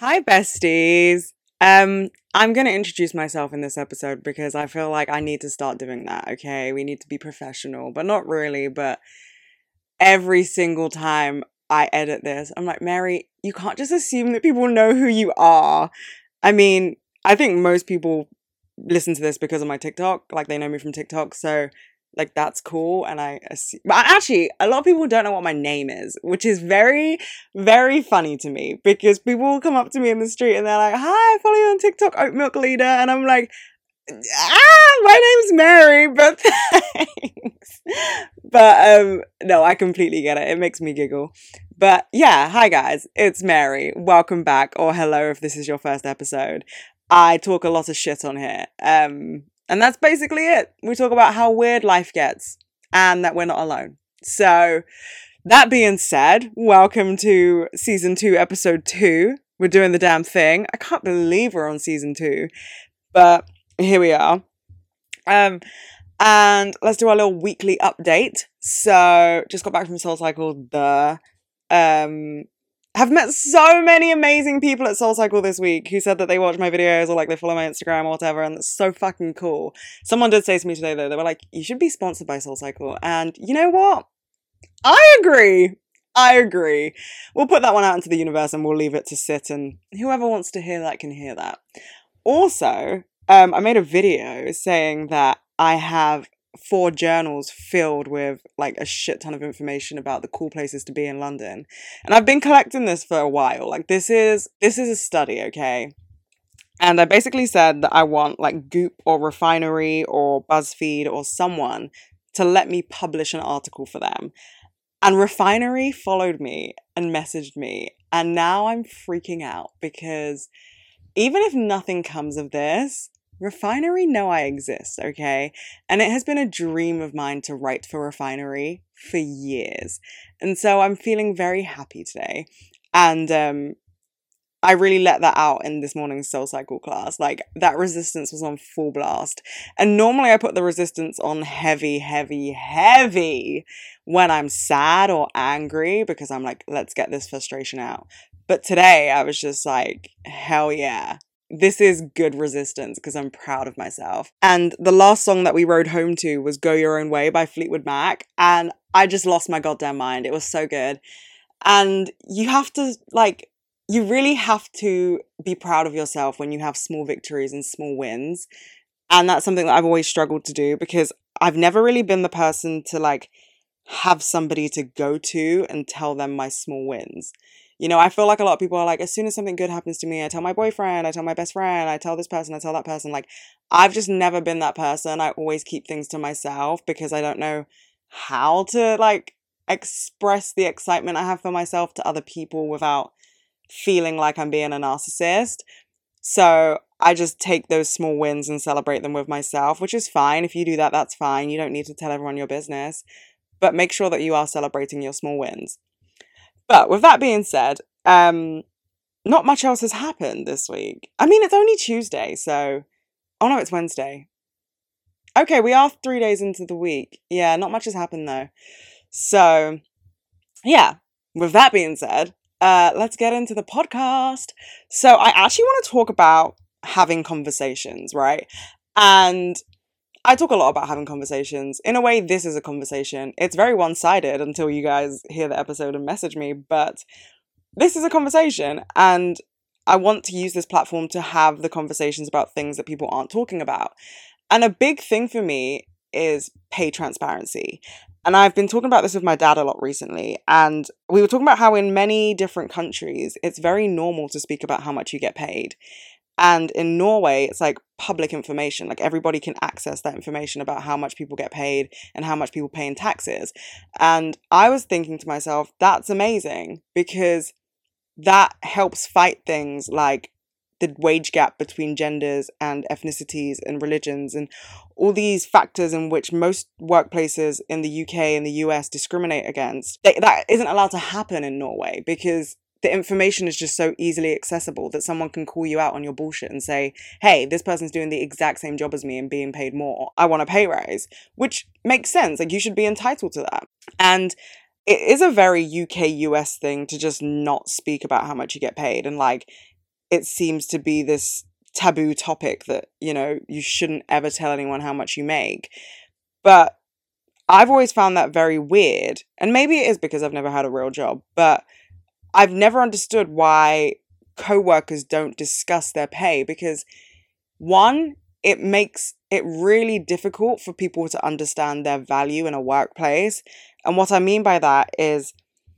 Hi, besties. Um, I'm going to introduce myself in this episode because I feel like I need to start doing that, okay? We need to be professional, but not really. But every single time I edit this, I'm like, Mary, you can't just assume that people know who you are. I mean, I think most people listen to this because of my TikTok, like they know me from TikTok. So like that's cool and i assume, actually a lot of people don't know what my name is which is very very funny to me because people will come up to me in the street and they're like hi i follow you on tiktok oat milk leader and i'm like ah my name's mary but thanks but um no i completely get it it makes me giggle but yeah hi guys it's mary welcome back or hello if this is your first episode I talk a lot of shit on here. Um, and that's basically it. We talk about how weird life gets and that we're not alone. So, that being said, welcome to season two, episode two. We're doing the damn thing. I can't believe we're on season two, but here we are. Um, and let's do our little weekly update. So, just got back from Soul Cycle, the um, have met so many amazing people at Soul Cycle this week who said that they watch my videos or like they follow my Instagram or whatever, and that's so fucking cool. Someone did say to me today though, they were like, you should be sponsored by Soul Cycle. And you know what? I agree. I agree. We'll put that one out into the universe and we'll leave it to sit and whoever wants to hear that can hear that. Also, um, I made a video saying that I have four journals filled with like a shit ton of information about the cool places to be in London. And I've been collecting this for a while. Like this is this is a study, okay? And I basically said that I want like Goop or Refinery or BuzzFeed or someone to let me publish an article for them. And Refinery followed me and messaged me. And now I'm freaking out because even if nothing comes of this, Refinery know I exist, okay? And it has been a dream of mine to write for Refinery for years. And so I'm feeling very happy today. And um I really let that out in this morning's soul cycle class. Like that resistance was on full blast. And normally I put the resistance on heavy, heavy, heavy when I'm sad or angry because I'm like, let's get this frustration out. But today I was just like, hell yeah this is good resistance because I'm proud of myself. And the last song that we rode home to was Go Your Own Way by Fleetwood Mac. And I just lost my goddamn mind. It was so good. And you have to, like, you really have to be proud of yourself when you have small victories and small wins. And that's something that I've always struggled to do because I've never really been the person to, like, have somebody to go to and tell them my small wins. You know, I feel like a lot of people are like, as soon as something good happens to me, I tell my boyfriend, I tell my best friend, I tell this person, I tell that person. Like, I've just never been that person. I always keep things to myself because I don't know how to like express the excitement I have for myself to other people without feeling like I'm being a narcissist. So I just take those small wins and celebrate them with myself, which is fine. If you do that, that's fine. You don't need to tell everyone your business, but make sure that you are celebrating your small wins. But with that being said, um, not much else has happened this week. I mean, it's only Tuesday, so. Oh no, it's Wednesday. Okay, we are three days into the week. Yeah, not much has happened though. So, yeah, with that being said, uh, let's get into the podcast. So, I actually want to talk about having conversations, right? And I talk a lot about having conversations. In a way, this is a conversation. It's very one sided until you guys hear the episode and message me, but this is a conversation. And I want to use this platform to have the conversations about things that people aren't talking about. And a big thing for me is pay transparency. And I've been talking about this with my dad a lot recently. And we were talking about how in many different countries, it's very normal to speak about how much you get paid. And in Norway, it's like public information. Like everybody can access that information about how much people get paid and how much people pay in taxes. And I was thinking to myself, that's amazing because that helps fight things like the wage gap between genders and ethnicities and religions and all these factors in which most workplaces in the UK and the US discriminate against. That isn't allowed to happen in Norway because the information is just so easily accessible that someone can call you out on your bullshit and say, hey, this person's doing the exact same job as me and being paid more. I want a pay rise, which makes sense. Like, you should be entitled to that. And it is a very UK US thing to just not speak about how much you get paid. And like, it seems to be this taboo topic that, you know, you shouldn't ever tell anyone how much you make. But I've always found that very weird. And maybe it is because I've never had a real job, but I've never understood why co-workers don't discuss their pay because one, it makes it really difficult for people to understand their value in a workplace. And what I mean by that is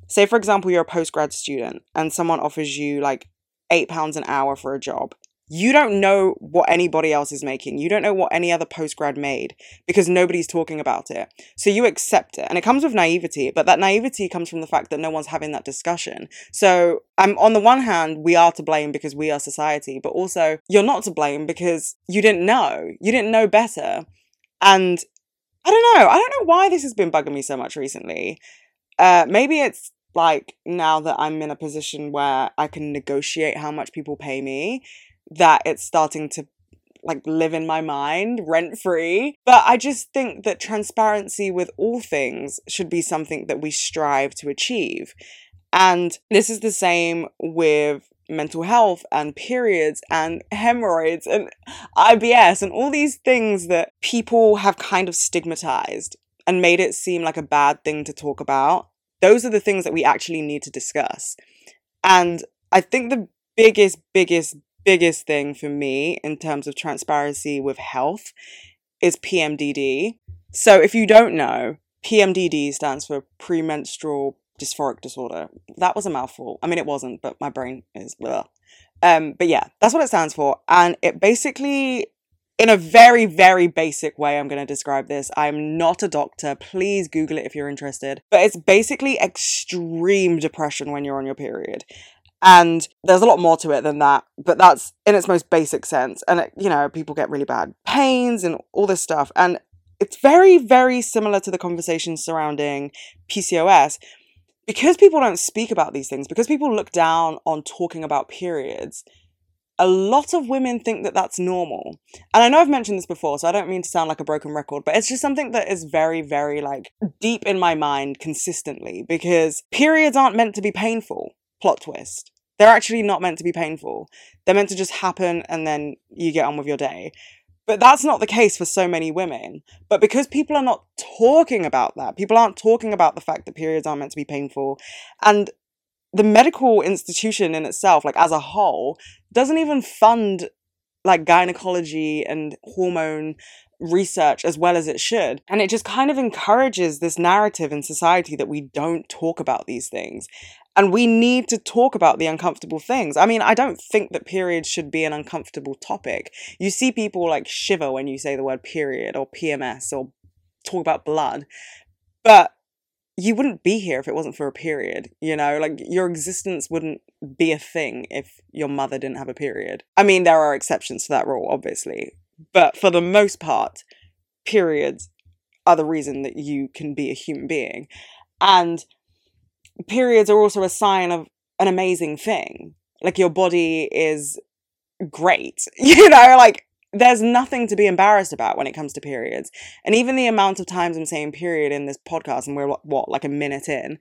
say for example you're a postgrad student and someone offers you like 8 pounds an hour for a job you don't know what anybody else is making. You don't know what any other postgrad made because nobody's talking about it. So you accept it. And it comes with naivety, but that naivety comes from the fact that no one's having that discussion. So I'm um, on the one hand, we are to blame because we are society, but also you're not to blame because you didn't know. You didn't know better. And I don't know. I don't know why this has been bugging me so much recently. Uh, maybe it's like now that I'm in a position where I can negotiate how much people pay me that it's starting to like live in my mind rent free. But I just think that transparency with all things should be something that we strive to achieve. And this is the same with mental health and periods and hemorrhoids and IBS and all these things that people have kind of stigmatized and made it seem like a bad thing to talk about. Those are the things that we actually need to discuss. And I think the biggest, biggest, biggest thing for me in terms of transparency with health is PMDD. So if you don't know, PMDD stands for premenstrual dysphoric disorder. That was a mouthful. I mean, it wasn't, but my brain is. Blah. Um, but yeah, that's what it stands for. And it basically, in a very, very basic way, I'm going to describe this. I'm not a doctor. Please Google it if you're interested. But it's basically extreme depression when you're on your period. And there's a lot more to it than that, but that's in its most basic sense. And, it, you know, people get really bad pains and all this stuff. And it's very, very similar to the conversation surrounding PCOS. Because people don't speak about these things, because people look down on talking about periods, a lot of women think that that's normal. And I know I've mentioned this before, so I don't mean to sound like a broken record, but it's just something that is very, very like deep in my mind consistently because periods aren't meant to be painful. Plot twist. They're actually not meant to be painful. They're meant to just happen and then you get on with your day. But that's not the case for so many women. But because people are not talking about that, people aren't talking about the fact that periods aren't meant to be painful. And the medical institution in itself, like as a whole, doesn't even fund like gynecology and hormone research as well as it should. And it just kind of encourages this narrative in society that we don't talk about these things. And we need to talk about the uncomfortable things. I mean, I don't think that periods should be an uncomfortable topic. You see people like shiver when you say the word period or PMS or talk about blood. But you wouldn't be here if it wasn't for a period, you know? Like your existence wouldn't be a thing if your mother didn't have a period. I mean, there are exceptions to that rule, obviously. But for the most part, periods are the reason that you can be a human being. And periods are also a sign of an amazing thing. Like your body is great. You know, like there's nothing to be embarrassed about when it comes to periods. And even the amount of times I'm saying period in this podcast, and we're what, like a minute in,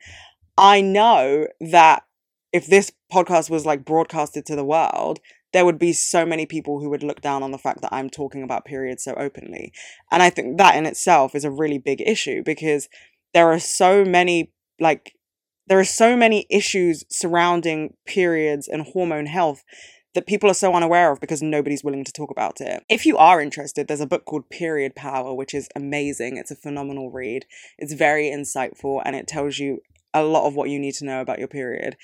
I know that if this podcast was like broadcasted to the world, there would be so many people who would look down on the fact that I'm talking about periods so openly. And I think that in itself is a really big issue because there are so many like there are so many issues surrounding periods and hormone health that people are so unaware of because nobody's willing to talk about it. If you are interested, there's a book called Period Power, which is amazing. It's a phenomenal read. It's very insightful and it tells you a lot of what you need to know about your period.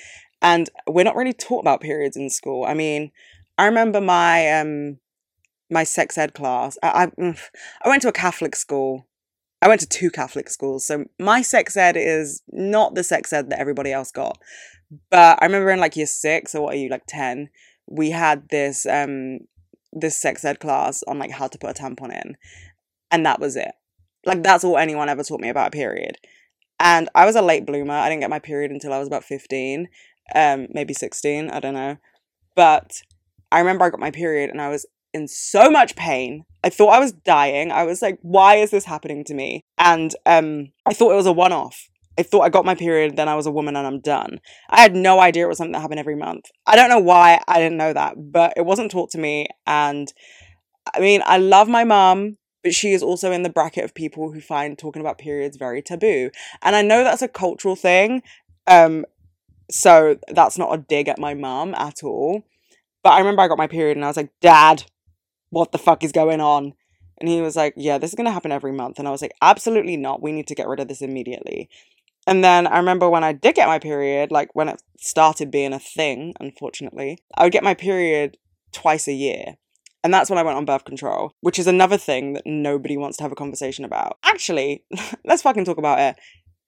And we're not really taught about periods in school. I mean, I remember my um my sex ed class. I I, mm, I went to a Catholic school I went to two Catholic schools, so my sex ed is not the sex ed that everybody else got. But I remember in like year six, or what are you, like 10, we had this um this sex ed class on like how to put a tampon in. And that was it. Like that's all anyone ever taught me about period. And I was a late bloomer. I didn't get my period until I was about 15, um, maybe 16, I don't know. But I remember I got my period and I was in so much pain. I thought I was dying. I was like, why is this happening to me? And um, I thought it was a one off. I thought I got my period, then I was a woman and I'm done. I had no idea it was something that happened every month. I don't know why I didn't know that, but it wasn't taught to me. And I mean, I love my mom, but she is also in the bracket of people who find talking about periods very taboo. And I know that's a cultural thing. Um, so that's not a dig at my mom at all. But I remember I got my period and I was like, Dad, what the fuck is going on? And he was like, Yeah, this is going to happen every month. And I was like, Absolutely not. We need to get rid of this immediately. And then I remember when I did get my period, like when it started being a thing, unfortunately, I would get my period twice a year. And that's when I went on birth control, which is another thing that nobody wants to have a conversation about. Actually, let's fucking talk about it.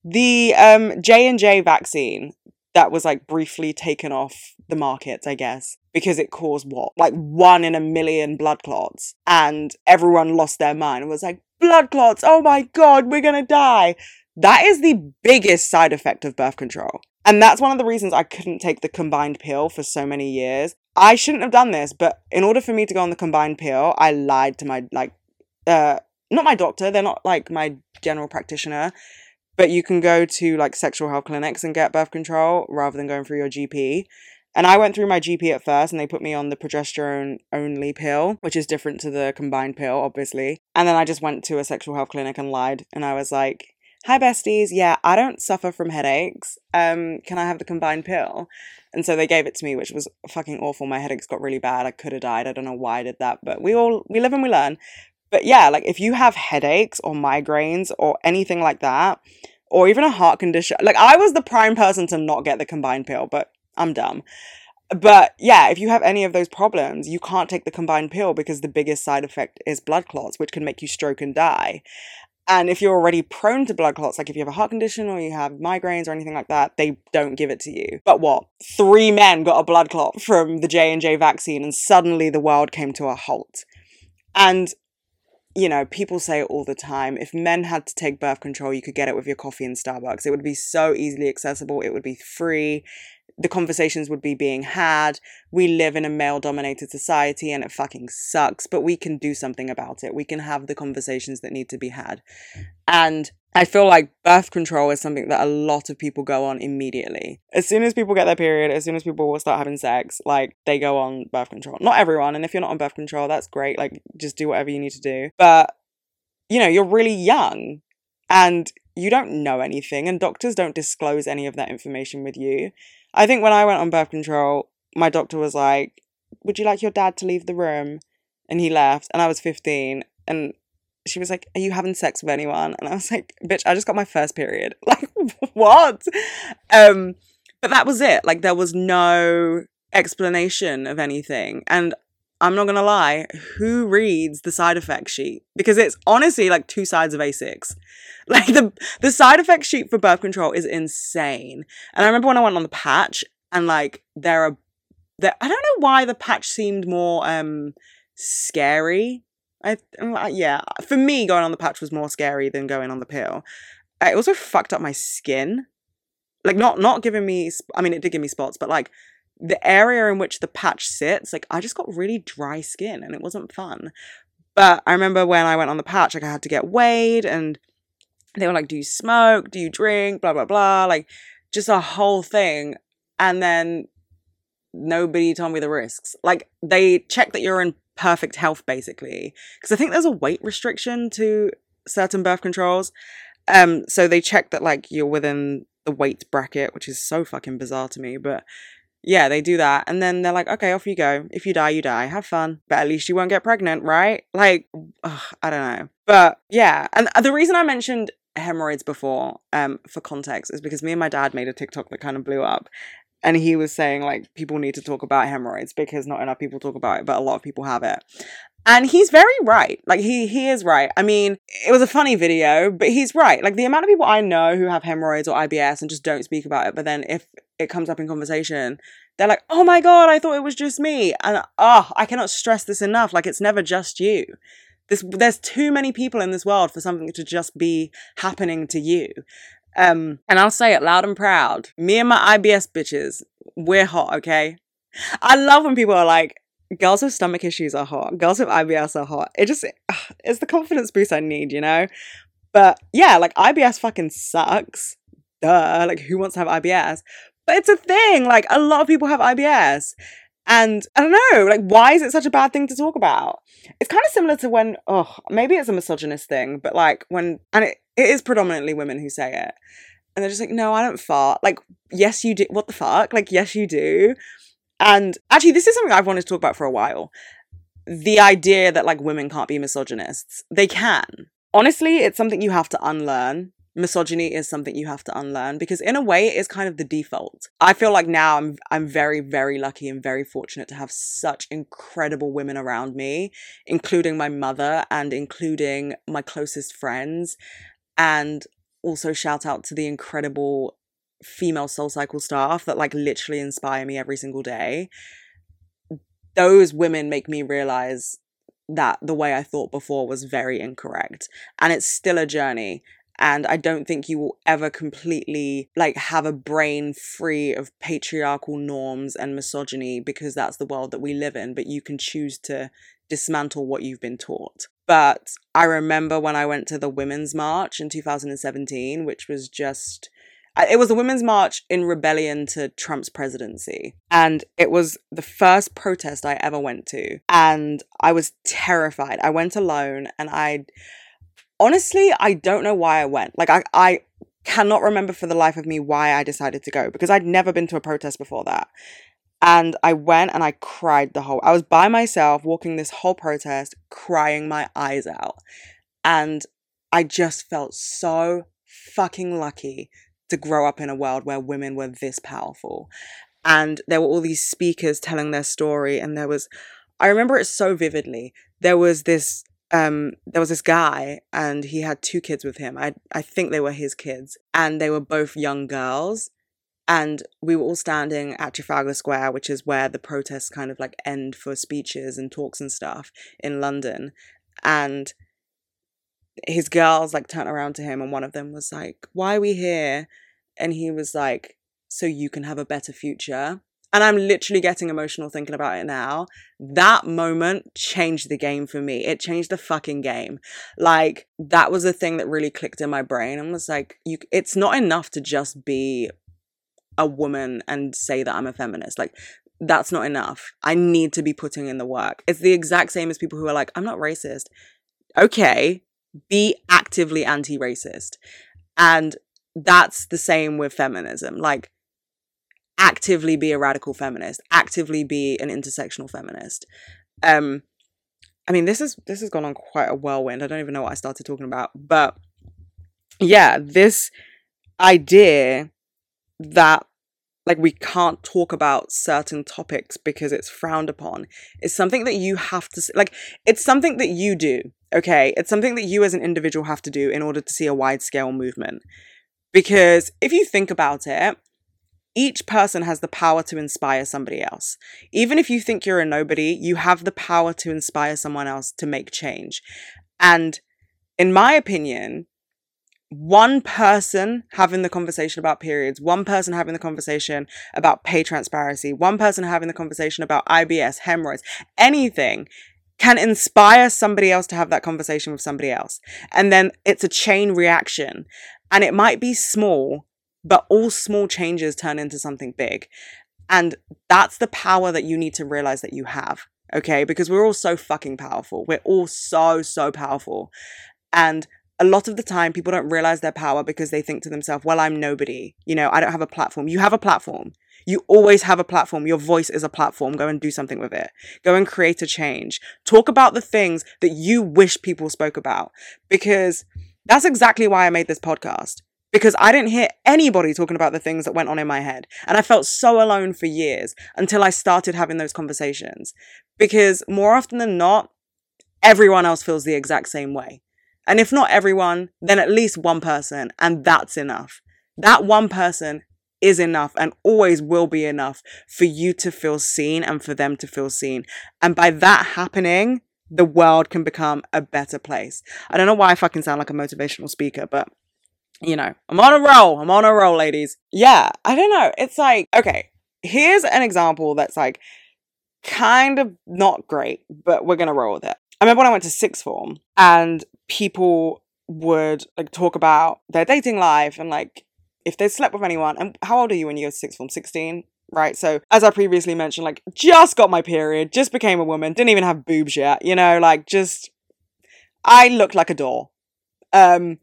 The um, J&J vaccine that was like briefly taken off the markets, I guess, because it caused what? Like one in a million blood clots. And everyone lost their mind and was like, blood clots, oh my God, we're gonna die. That is the biggest side effect of birth control. And that's one of the reasons I couldn't take the combined pill for so many years. I shouldn't have done this, but in order for me to go on the combined pill, I lied to my, like, uh, not my doctor, they're not like my general practitioner, but you can go to like sexual health clinics and get birth control rather than going through your GP. And I went through my GP at first and they put me on the progesterone only pill, which is different to the combined pill, obviously. And then I just went to a sexual health clinic and lied. And I was like, Hi besties, yeah, I don't suffer from headaches. Um, can I have the combined pill? And so they gave it to me, which was fucking awful. My headaches got really bad. I could have died. I don't know why I did that, but we all we live and we learn. But yeah, like if you have headaches or migraines or anything like that, or even a heart condition, like I was the prime person to not get the combined pill, but I'm dumb. But yeah, if you have any of those problems, you can't take the combined pill because the biggest side effect is blood clots, which can make you stroke and die. And if you're already prone to blood clots, like if you have a heart condition or you have migraines or anything like that, they don't give it to you. But what? Three men got a blood clot from the J&J vaccine and suddenly the world came to a halt. And you know, people say it all the time. If men had to take birth control, you could get it with your coffee in Starbucks. It would be so easily accessible. It would be free the conversations would be being had. We live in a male dominated society and it fucking sucks, but we can do something about it. We can have the conversations that need to be had. And I feel like birth control is something that a lot of people go on immediately. As soon as people get their period, as soon as people will start having sex, like they go on birth control. Not everyone, and if you're not on birth control, that's great. Like just do whatever you need to do. But you know, you're really young and you don't know anything, and doctors don't disclose any of that information with you. I think when I went on birth control, my doctor was like, Would you like your dad to leave the room? And he left, and I was 15. And she was like, Are you having sex with anyone? And I was like, Bitch, I just got my first period. Like, what? Um, but that was it. Like, there was no explanation of anything. And I'm not gonna lie, who reads the side effect sheet? Because it's honestly like two sides of A6. Like the the side effect sheet for birth control is insane. And I remember when I went on the patch and like there are there I don't know why the patch seemed more um scary. I yeah, for me going on the patch was more scary than going on the pill. It also fucked up my skin. Like not not giving me I mean it did give me spots, but like the area in which the patch sits, like I just got really dry skin and it wasn't fun. But I remember when I went on the patch, like I had to get weighed and they were like, Do you smoke? Do you drink? Blah, blah, blah. Like just a whole thing. And then nobody told me the risks. Like they check that you're in perfect health, basically. Because I think there's a weight restriction to certain birth controls. Um, so they check that like you're within the weight bracket, which is so fucking bizarre to me. But yeah, they do that. And then they're like, okay, off you go. If you die, you die. Have fun. But at least you won't get pregnant, right? Like, ugh, I don't know. But yeah. And the reason I mentioned hemorrhoids before, um, for context, is because me and my dad made a TikTok that kind of blew up. And he was saying, like, people need to talk about hemorrhoids because not enough people talk about it, but a lot of people have it. And he's very right. Like he he is right. I mean, it was a funny video, but he's right. Like the amount of people I know who have hemorrhoids or IBS and just don't speak about it, but then if it comes up in conversation, they're like, "Oh my god, I thought it was just me." And oh, I cannot stress this enough. Like it's never just you. This there's too many people in this world for something to just be happening to you. Um, and I'll say it loud and proud. Me and my IBS bitches, we're hot, okay? I love when people are like, girls with stomach issues are hot. Girls with IBS are hot. It just it's the confidence boost I need, you know. But yeah, like IBS fucking sucks. duh, like who wants to have IBS? But it's a thing. Like a lot of people have IBS. And I don't know, like, why is it such a bad thing to talk about? It's kind of similar to when, oh, maybe it's a misogynist thing, but like when, and it, it is predominantly women who say it. And they're just like, no, I don't fart. Like, yes, you do. What the fuck? Like, yes, you do. And actually, this is something I've wanted to talk about for a while. The idea that like women can't be misogynists. They can. Honestly, it's something you have to unlearn misogyny is something you have to unlearn because in a way it is kind of the default. I feel like now I'm I'm very very lucky and very fortunate to have such incredible women around me, including my mother and including my closest friends and also shout out to the incredible female soul cycle staff that like literally inspire me every single day. Those women make me realize that the way I thought before was very incorrect. And it's still a journey and i don't think you will ever completely like have a brain free of patriarchal norms and misogyny because that's the world that we live in but you can choose to dismantle what you've been taught but i remember when i went to the women's march in 2017 which was just it was the women's march in rebellion to Trump's presidency. And it was the first protest I ever went to. And I was terrified. I went alone and I honestly, I don't know why I went. Like, I, I cannot remember for the life of me why I decided to go because I'd never been to a protest before that. And I went and I cried the whole I was by myself walking this whole protest crying my eyes out. And I just felt so fucking lucky to grow up in a world where women were this powerful. And there were all these speakers telling their story and there was I remember it so vividly. There was this um there was this guy and he had two kids with him i i think they were his kids and they were both young girls and we were all standing at trafalgar square which is where the protests kind of like end for speeches and talks and stuff in london and his girls like turned around to him and one of them was like why are we here and he was like so you can have a better future and I'm literally getting emotional thinking about it now. That moment changed the game for me. It changed the fucking game. Like that was a thing that really clicked in my brain and was like, you it's not enough to just be a woman and say that I'm a feminist. Like that's not enough. I need to be putting in the work. It's the exact same as people who are like, I'm not racist. Okay, be actively anti-racist. And that's the same with feminism. Like actively be a radical feminist, actively be an intersectional feminist. Um, I mean, this is this has gone on quite a whirlwind. I don't even know what I started talking about, but yeah, this idea that like we can't talk about certain topics because it's frowned upon It's something that you have to like it's something that you do okay it's something that you as an individual have to do in order to see a wide scale movement because if you think about it each person has the power to inspire somebody else. Even if you think you're a nobody, you have the power to inspire someone else to make change. And in my opinion, one person having the conversation about periods, one person having the conversation about pay transparency, one person having the conversation about IBS, hemorrhoids, anything can inspire somebody else to have that conversation with somebody else. And then it's a chain reaction. And it might be small, but all small changes turn into something big. And that's the power that you need to realize that you have. Okay. Because we're all so fucking powerful. We're all so, so powerful. And a lot of the time, people don't realize their power because they think to themselves, well, I'm nobody. You know, I don't have a platform. You have a platform. You always have a platform. Your voice is a platform. Go and do something with it. Go and create a change. Talk about the things that you wish people spoke about because that's exactly why I made this podcast because I didn't hear anybody talking about the things that went on in my head. And I felt so alone for years until I started having those conversations. Because more often than not, everyone else feels the exact same way. And if not everyone, then at least one person, and that's enough. That one person is enough and always will be enough for you to feel seen and for them to feel seen. And by that happening, the world can become a better place. I don't know why I fucking sound like a motivational speaker, but you know, I'm on a roll. I'm on a roll, ladies. Yeah, I don't know. It's like, okay, here's an example that's like kind of not great, but we're going to roll with it. I remember when I went to sixth form and people would like talk about their dating life and like if they slept with anyone, and how old are you when you go to sixth form? 16? Right. So, as I previously mentioned, like, just got my period, just became a woman, didn't even have boobs yet, you know, like, just, I looked like a doll. Um,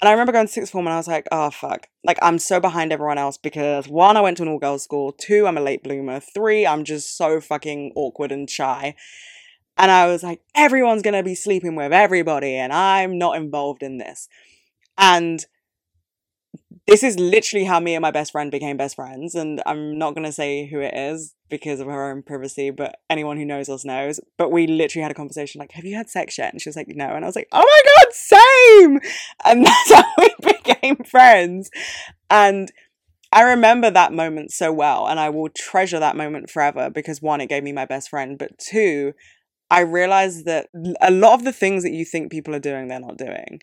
and I remember going to sixth form and I was like, oh, fuck. Like, I'm so behind everyone else because one, I went to an all girls school. Two, I'm a late bloomer. Three, I'm just so fucking awkward and shy. And I was like, everyone's going to be sleeping with everybody and I'm not involved in this. And this is literally how me and my best friend became best friends. And I'm not going to say who it is because of her own privacy, but anyone who knows us knows. But we literally had a conversation like, Have you had sex yet? And she was like, No. And I was like, Oh my God, same. And that's how we became friends. And I remember that moment so well. And I will treasure that moment forever because one, it gave me my best friend. But two, I realized that a lot of the things that you think people are doing, they're not doing.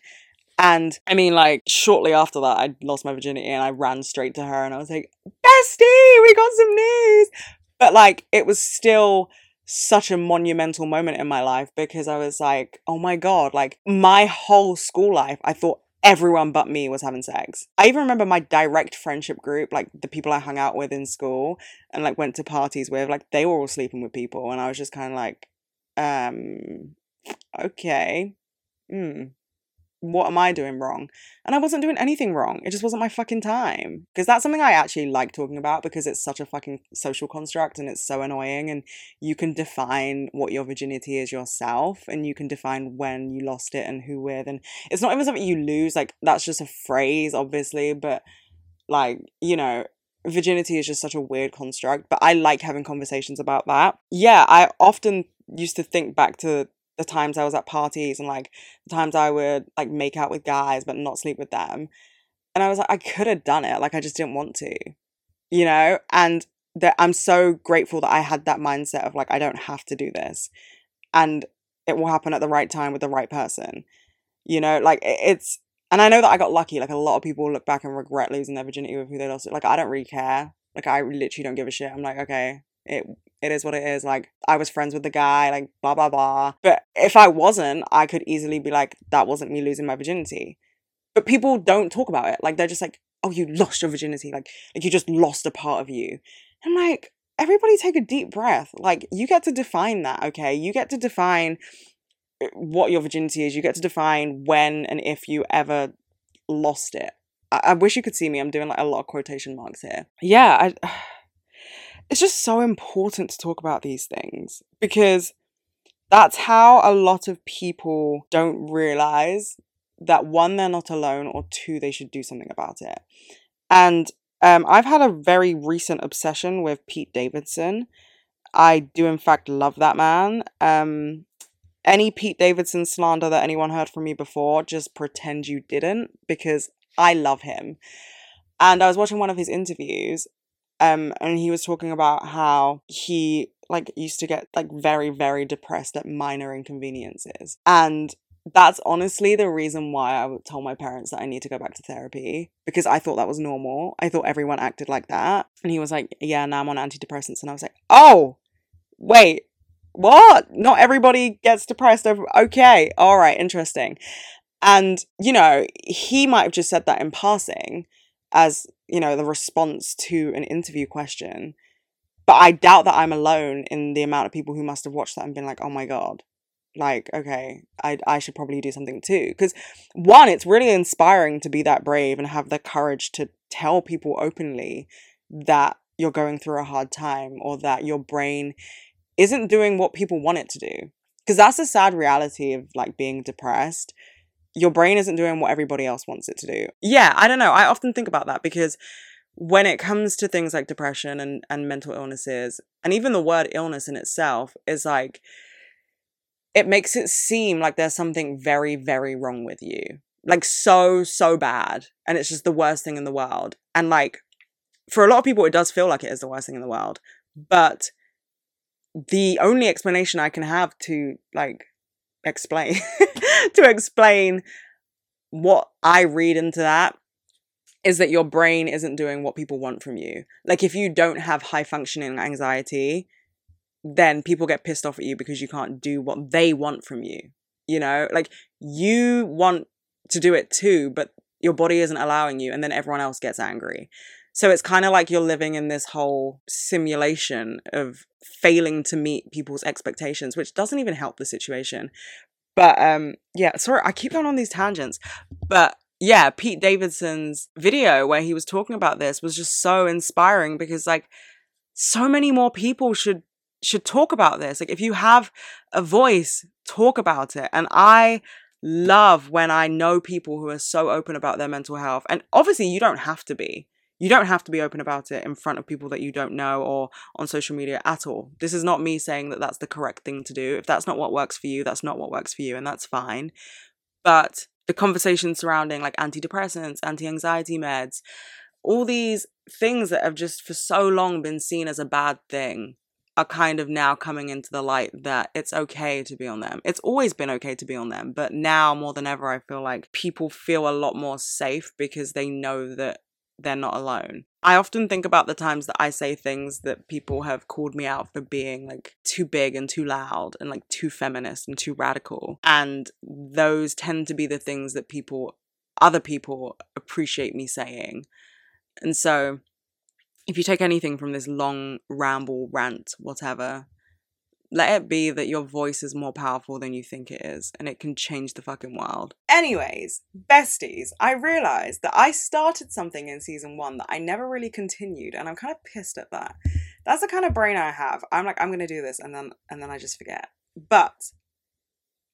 And I mean, like, shortly after that, I lost my virginity and I ran straight to her and I was like, Bestie, we got some news. But like, it was still such a monumental moment in my life because I was like, oh my God, like, my whole school life, I thought everyone but me was having sex. I even remember my direct friendship group, like the people I hung out with in school and like went to parties with, like, they were all sleeping with people. And I was just kind of like, um, okay. Hmm what am I doing wrong? And I wasn't doing anything wrong. It just wasn't my fucking time. Because that's something I actually like talking about because it's such a fucking social construct and it's so annoying. And you can define what your virginity is yourself and you can define when you lost it and who with. And it's not even something you lose. Like, that's just a phrase, obviously. But, like, you know, virginity is just such a weird construct. But I like having conversations about that. Yeah, I often used to think back to the times I was at parties and like the times I would like make out with guys but not sleep with them. And I was like, I could have done it. Like I just didn't want to, you know? And that I'm so grateful that I had that mindset of like, I don't have to do this. And it will happen at the right time with the right person. You know, like it's and I know that I got lucky. Like a lot of people look back and regret losing their virginity with who they lost it. Like I don't really care. Like I literally don't give a shit. I'm like, okay, it it is what it is. Like, I was friends with the guy, like, blah, blah, blah. But if I wasn't, I could easily be like, that wasn't me losing my virginity. But people don't talk about it. Like, they're just like, oh, you lost your virginity. Like, like you just lost a part of you. I'm like, everybody take a deep breath. Like, you get to define that, okay? You get to define uh, what your virginity is. You get to define when and if you ever lost it. I, I wish you could see me. I'm doing like a lot of quotation marks here. Yeah, I it's just so important to talk about these things because that's how a lot of people don't realize that one, they're not alone, or two, they should do something about it. And um, I've had a very recent obsession with Pete Davidson. I do, in fact, love that man. Um, any Pete Davidson slander that anyone heard from me before, just pretend you didn't because I love him. And I was watching one of his interviews um, and he was talking about how he like used to get like very, very depressed at minor inconveniences. And that's honestly the reason why I told my parents that I need to go back to therapy because I thought that was normal. I thought everyone acted like that. And he was like, Yeah, now I'm on antidepressants. And I was like, Oh, wait, what? Not everybody gets depressed over. Okay, all right, interesting. And, you know, he might have just said that in passing as you know, the response to an interview question. But I doubt that I'm alone in the amount of people who must have watched that and been like, oh my God, like, okay, I, I should probably do something too. Because one, it's really inspiring to be that brave and have the courage to tell people openly that you're going through a hard time or that your brain isn't doing what people want it to do. Because that's a sad reality of like being depressed your brain isn't doing what everybody else wants it to do. Yeah, I don't know. I often think about that because when it comes to things like depression and, and mental illnesses, and even the word illness in itself is like, it makes it seem like there's something very, very wrong with you. Like, so, so bad. And it's just the worst thing in the world. And like, for a lot of people, it does feel like it is the worst thing in the world. But the only explanation I can have to like explain to explain what I read into that is that your brain isn't doing what people want from you. Like if you don't have high functioning anxiety, then people get pissed off at you because you can't do what they want from you. You know, like you want to do it too, but your body isn't allowing you and then everyone else gets angry so it's kind of like you're living in this whole simulation of failing to meet people's expectations which doesn't even help the situation but um yeah sorry i keep going on these tangents but yeah pete davidson's video where he was talking about this was just so inspiring because like so many more people should should talk about this like if you have a voice talk about it and i love when I know people who are so open about their mental health. And obviously, you don't have to be. You don't have to be open about it in front of people that you don't know or on social media at all. This is not me saying that that's the correct thing to do. If that's not what works for you, that's not what works for you, and that's fine. But the conversation surrounding like antidepressants, anti anxiety meds, all these things that have just for so long been seen as a bad thing are kind of now coming into the light that it's okay to be on them. It's always been okay to be on them, but now more than ever, I feel like people feel a lot more safe because they know that they're not alone. I often think about the times that I say things that people have called me out for being like too big and too loud and like too feminist and too radical. And those tend to be the things that people, other people appreciate me saying. And so if you take anything from this long ramble, rant, whatever, let it be that your voice is more powerful than you think it is, and it can change the fucking world. Anyways, besties, I realized that I started something in season one that I never really continued, and I'm kind of pissed at that. That's the kind of brain I have. I'm like, I'm gonna do this, and then and then I just forget. But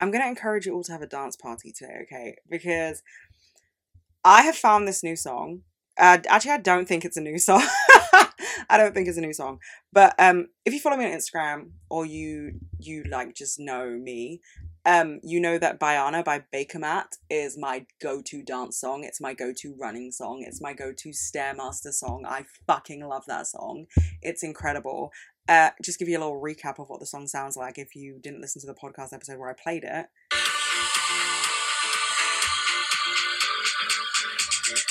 I'm gonna encourage you all to have a dance party today, okay? Because I have found this new song. Uh, actually, I don't think it's a new song. I don't think it's a new song. But um, if you follow me on Instagram or you you like just know me, um, you know that Baiana by Bakermat is my go-to dance song. It's my go-to running song. It's my go-to stairmaster song. I fucking love that song. It's incredible. Uh, just give you a little recap of what the song sounds like if you didn't listen to the podcast episode where I played it.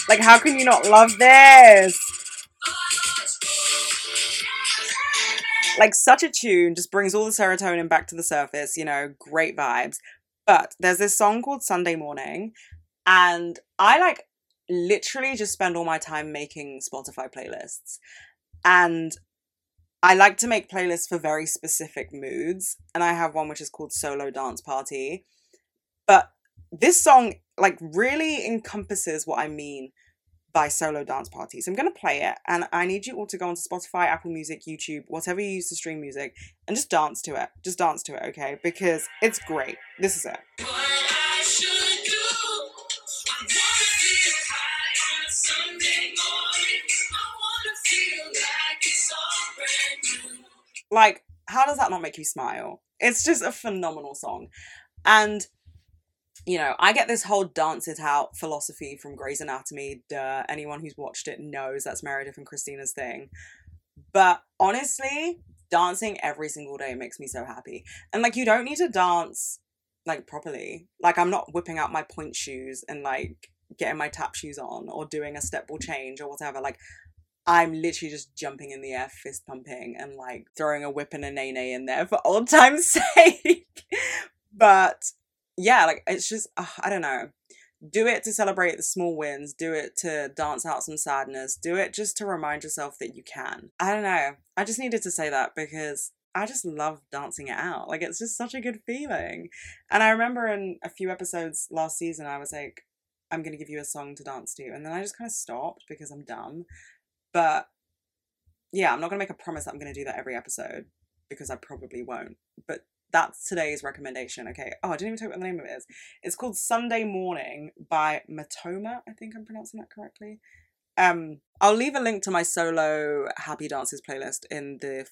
Like, how can you not love this? Like such a tune just brings all the serotonin back to the surface you know great vibes. But there's this song called sunday morning and i like literally just spend all my time making spotify playlists. And i like to make playlists for very specific moods and i have one which is called solo dance party. But this song like really encompasses what i mean by Solo Dance Party. So I'm going to play it, and I need you all to go onto Spotify, Apple Music, YouTube, whatever you use to stream music, and just dance to it. Just dance to it, okay? Because it's great. This is it. Like, how does that not make you smile? It's just a phenomenal song. And you know, I get this whole dance it out philosophy from Grey's Anatomy. Duh. Anyone who's watched it knows that's Meredith and Cristina's thing. But honestly, dancing every single day makes me so happy. And like, you don't need to dance like properly. Like, I'm not whipping out my pointe shoes and like getting my tap shoes on or doing a step ball change or whatever. Like, I'm literally just jumping in the air, fist pumping, and like throwing a whip and a nae nae in there for old time's sake. but yeah, like it's just uh, I don't know. Do it to celebrate the small wins. Do it to dance out some sadness. Do it just to remind yourself that you can. I don't know. I just needed to say that because I just love dancing it out. Like it's just such a good feeling. And I remember in a few episodes last season, I was like, I'm gonna give you a song to dance to, and then I just kind of stopped because I'm dumb. But yeah, I'm not gonna make a promise that I'm gonna do that every episode because I probably won't. But that's today's recommendation. Okay. Oh, I didn't even tell you what the name of it is. It's called Sunday Morning by Matoma. I think I'm pronouncing that correctly. Um, I'll leave a link to my solo Happy Dances playlist in the.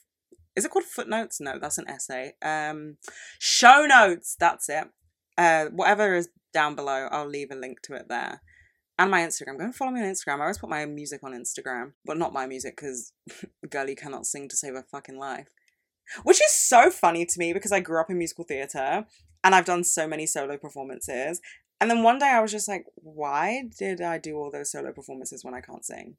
Is it called footnotes? No, that's an essay. Um, show notes. That's it. Uh, whatever is down below, I'll leave a link to it there. And my Instagram. Go and follow me on Instagram. I always put my music on Instagram. But not my music because girlie cannot sing to save her fucking life. Which is so funny to me because I grew up in musical theatre and I've done so many solo performances. And then one day I was just like, why did I do all those solo performances when I can't sing?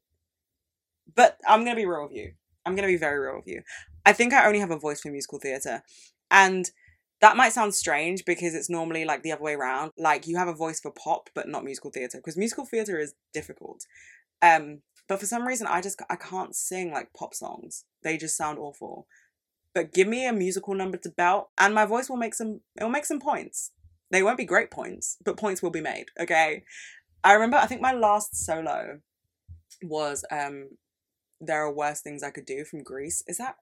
But I'm going to be real with you. I'm going to be very real with you. I think I only have a voice for musical theatre. And that might sound strange because it's normally like the other way around. Like you have a voice for pop, but not musical theatre because musical theatre is difficult. Um, but for some reason, I just I can't sing like pop songs. They just sound awful. But give me a musical number to belt, and my voice will make some. It'll make some points. They won't be great points, but points will be made. Okay. I remember. I think my last solo was um, "There Are Worse Things I Could Do" from Grease Is that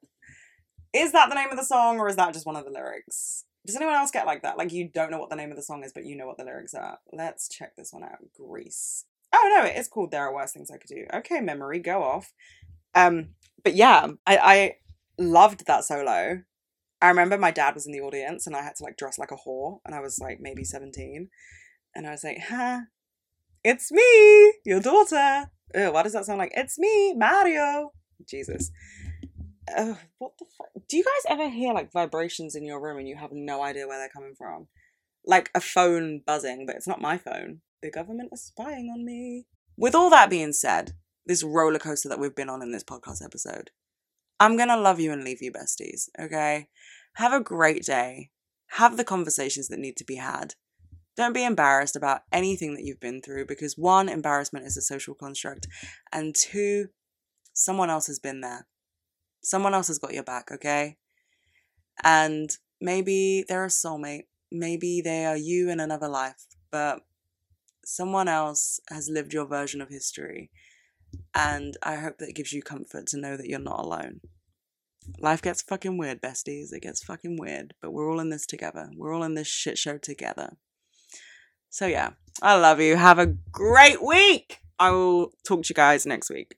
is that the name of the song, or is that just one of the lyrics? Does anyone else get like that? Like you don't know what the name of the song is, but you know what the lyrics are. Let's check this one out. Grease Oh no, it is called There Are Worse Things I Could Do. Okay, memory, go off. Um, but yeah, I, I loved that solo. I remember my dad was in the audience and I had to like dress like a whore and I was like maybe 17. And I was like, huh, it's me, your daughter. Ew, why does that sound like it's me, Mario? Jesus uh, what the fuck? Do you guys ever hear like vibrations in your room and you have no idea where they're coming from? Like a phone buzzing, but it's not my phone. The government is spying on me. With all that being said, this roller coaster that we've been on in this podcast episode, I'm gonna love you and leave you, besties, okay? Have a great day. Have the conversations that need to be had. Don't be embarrassed about anything that you've been through because one, embarrassment is a social construct, and two, someone else has been there. Someone else has got your back, okay? And maybe they're a soulmate. Maybe they are you in another life, but someone else has lived your version of history. And I hope that it gives you comfort to know that you're not alone. Life gets fucking weird, besties. It gets fucking weird, but we're all in this together. We're all in this shit show together. So, yeah, I love you. Have a great week. I will talk to you guys next week.